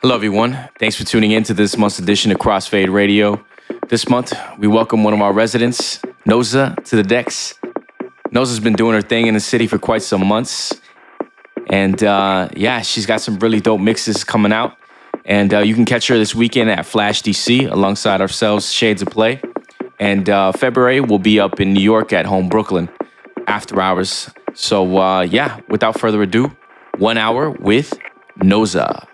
Hello, everyone. Thanks for tuning in to this month's edition of Crossfade Radio. This month, we welcome one of our residents, Noza, to the decks. Noza's been doing her thing in the city for quite some months. And uh, yeah, she's got some really dope mixes coming out. And uh, you can catch her this weekend at Flash DC alongside ourselves, Shades of Play. And uh, February, we'll be up in New York at Home Brooklyn after hours. So uh, yeah, without further ado, one hour with Noza.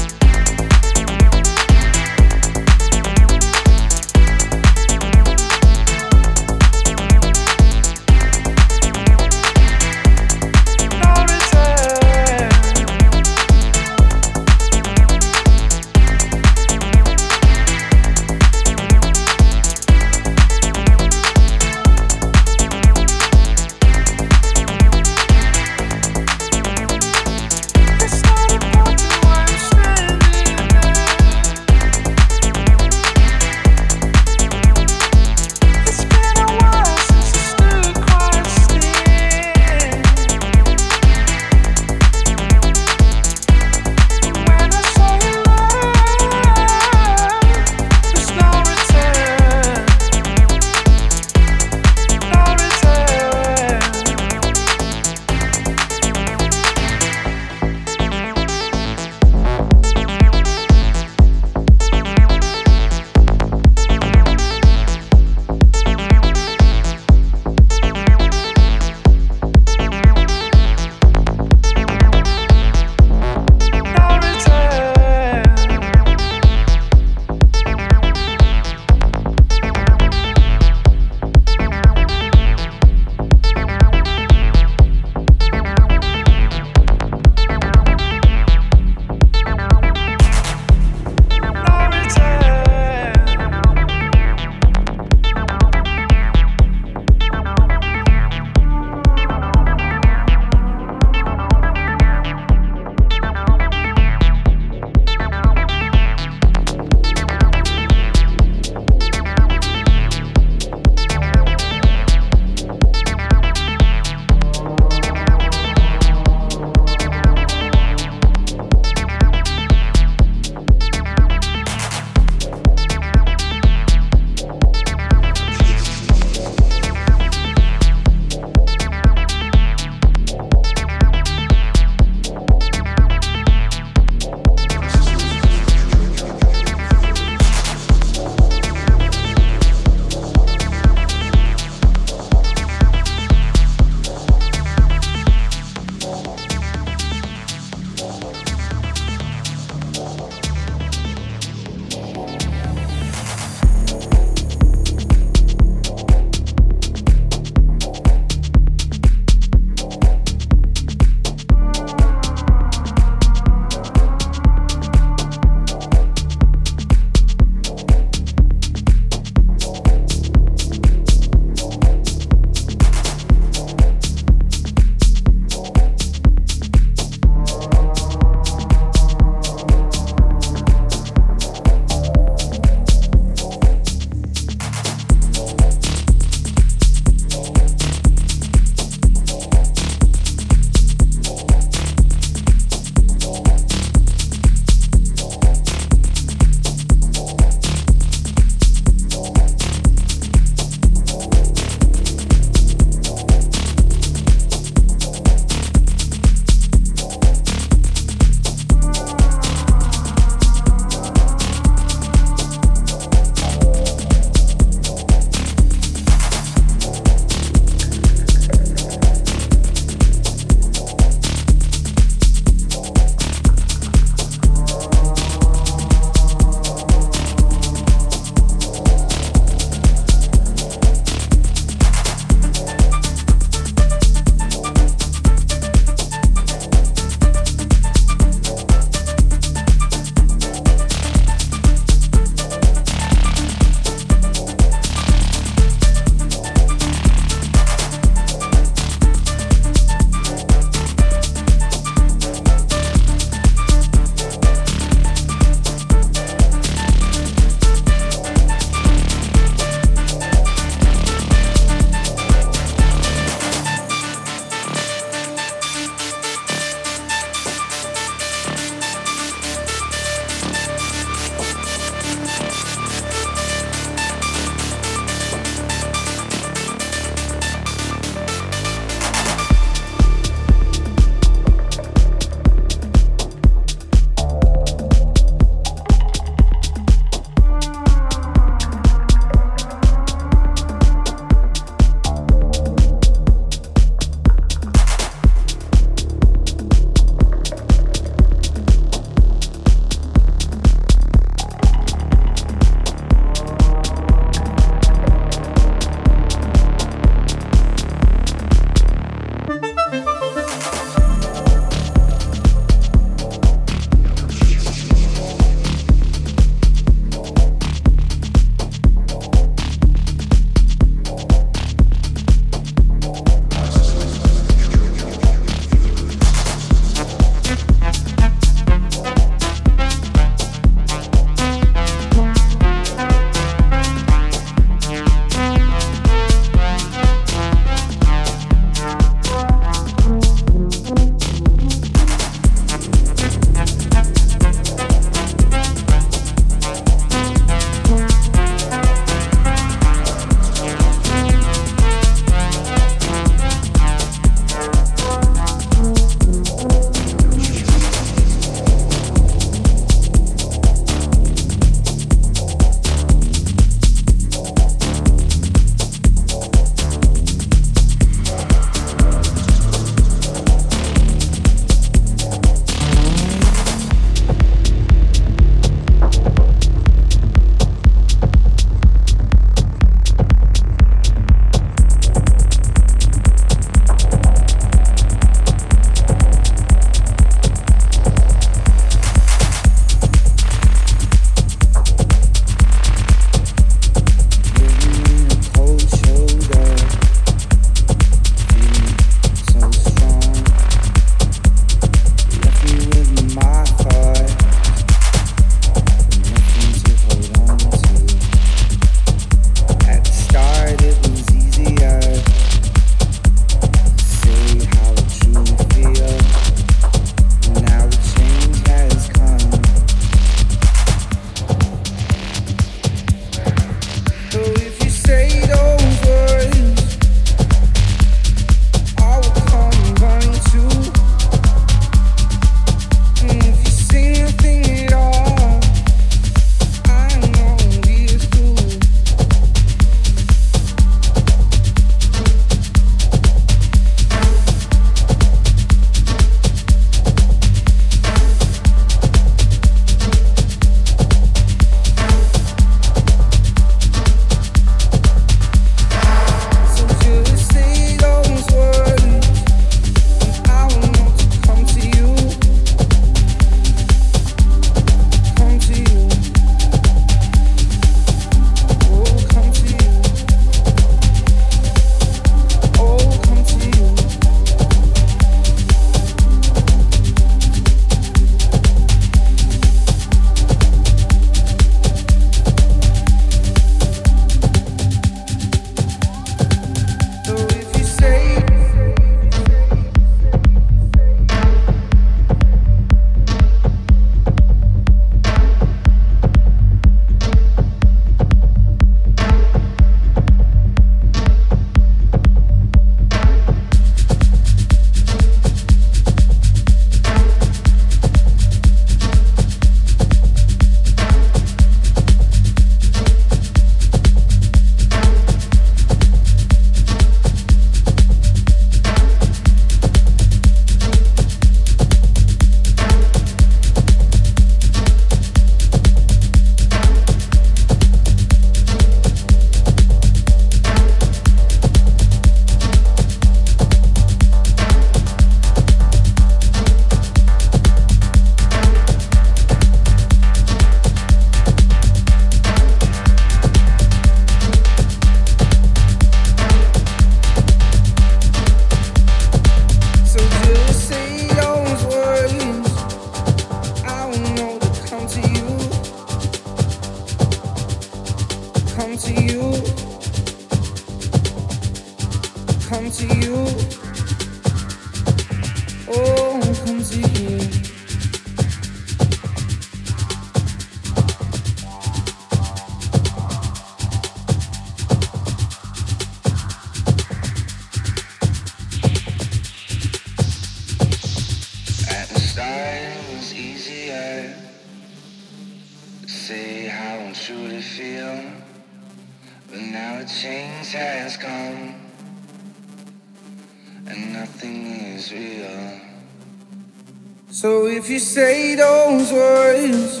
If you say those words,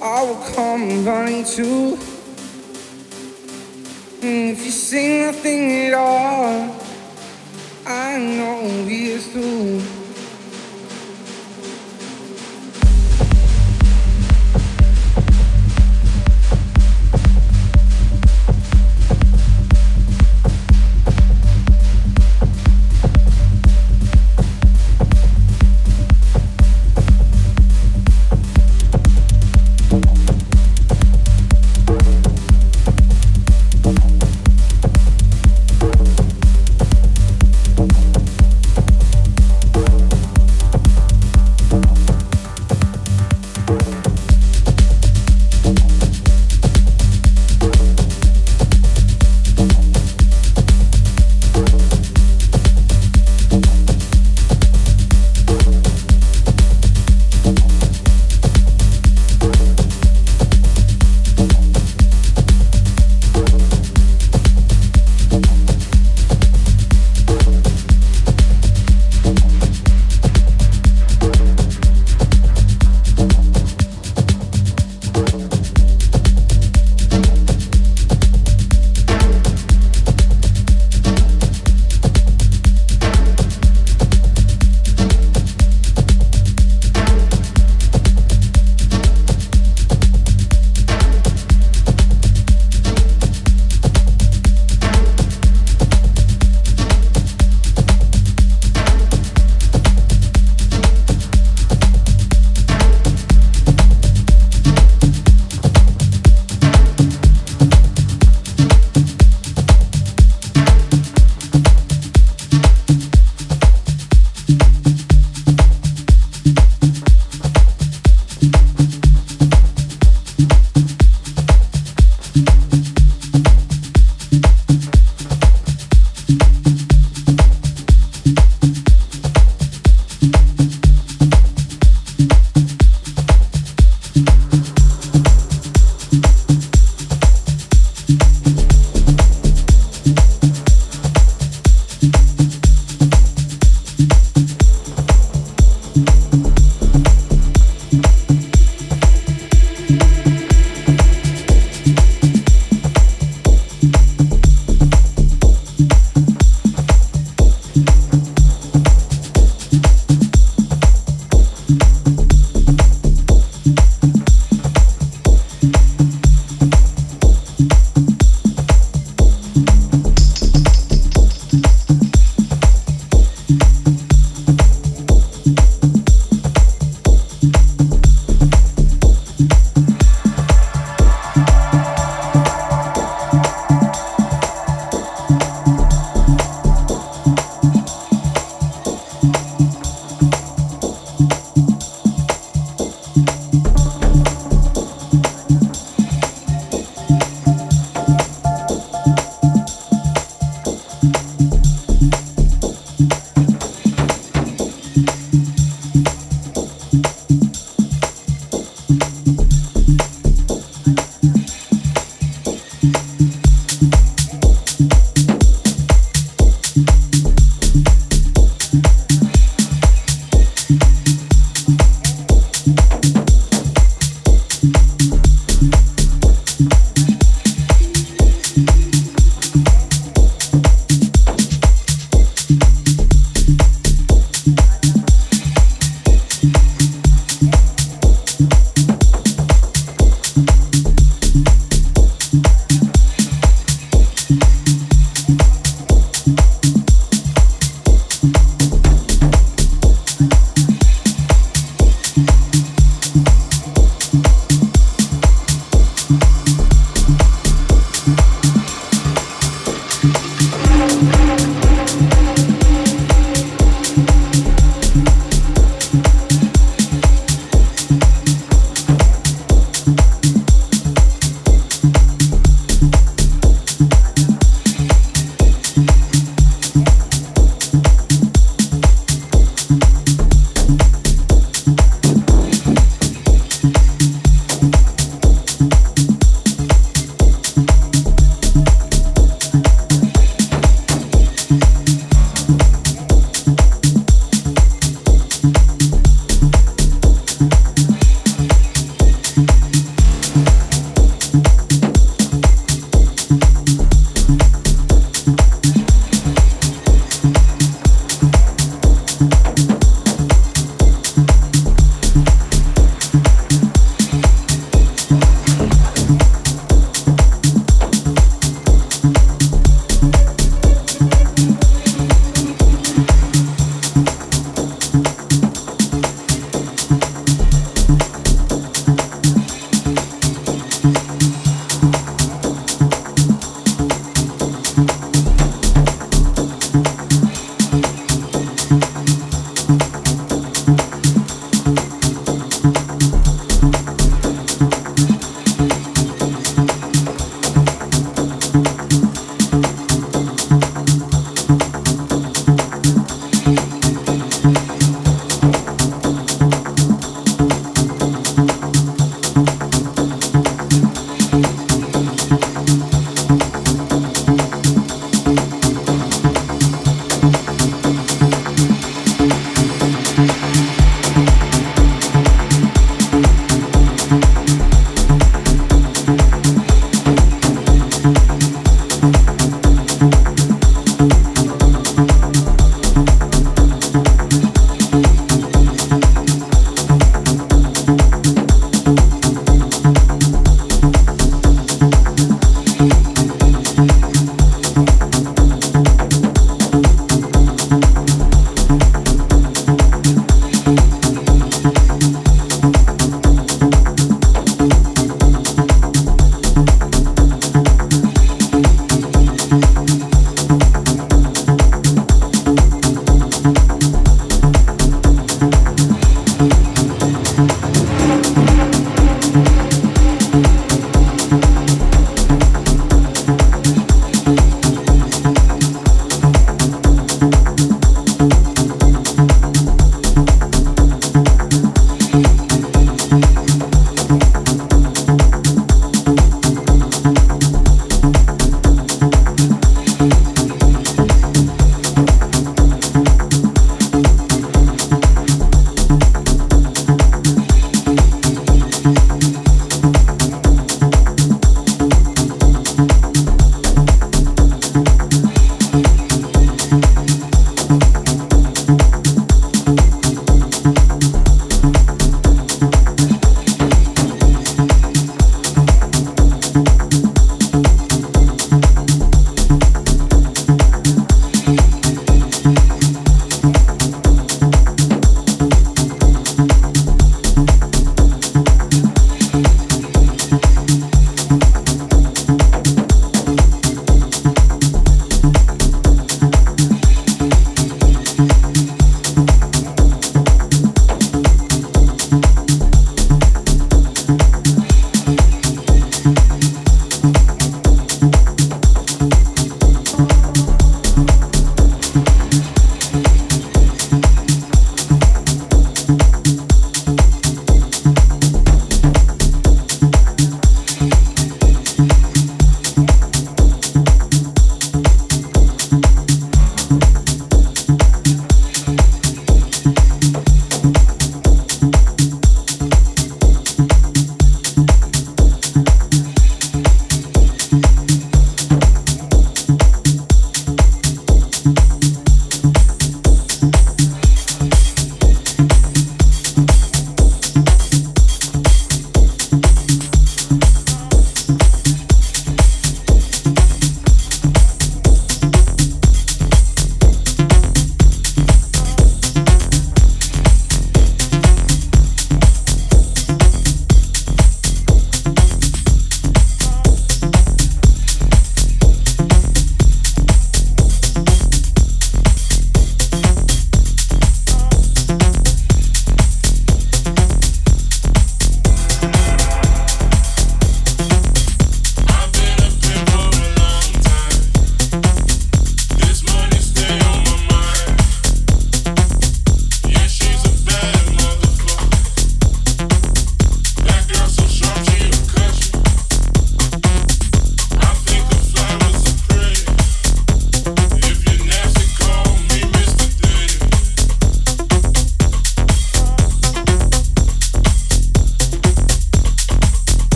I will come running to. And if you say nothing at all, I know we're through.